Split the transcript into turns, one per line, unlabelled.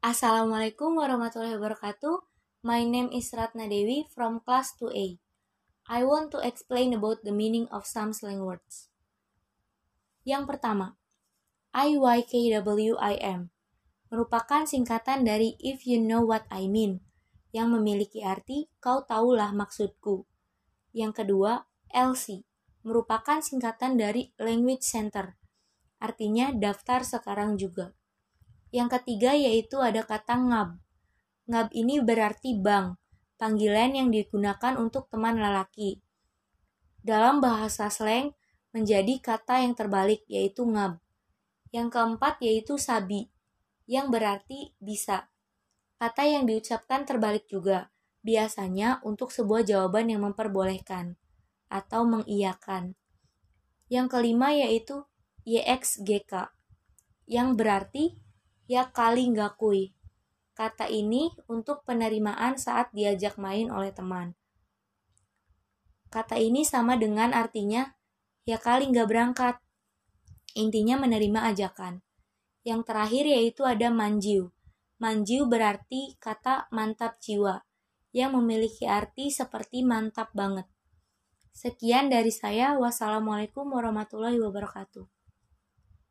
Assalamualaikum warahmatullahi wabarakatuh. My name is Ratna Dewi from class 2A. I want to explain about the meaning of some slang words. Yang pertama, IYKWIM merupakan singkatan dari if you know what I mean yang memiliki arti kau tahulah maksudku. Yang kedua, LC merupakan singkatan dari language center. Artinya daftar sekarang juga. Yang ketiga yaitu ada kata ngab. Ngab ini berarti bang, panggilan yang digunakan untuk teman lelaki. Dalam bahasa slang menjadi kata yang terbalik yaitu ngab. Yang keempat yaitu sabi, yang berarti bisa. Kata yang diucapkan terbalik juga, biasanya untuk sebuah jawaban yang memperbolehkan atau mengiyakan. Yang kelima yaitu YXGK, yang berarti ya kali nggak kui. Kata ini untuk penerimaan saat diajak main oleh teman. Kata ini sama dengan artinya ya kali nggak berangkat. Intinya menerima ajakan. Yang terakhir yaitu ada manjiu, Manjiu berarti kata mantap jiwa, yang memiliki arti seperti mantap banget. Sekian dari saya. Wassalamualaikum warahmatullahi wabarakatuh.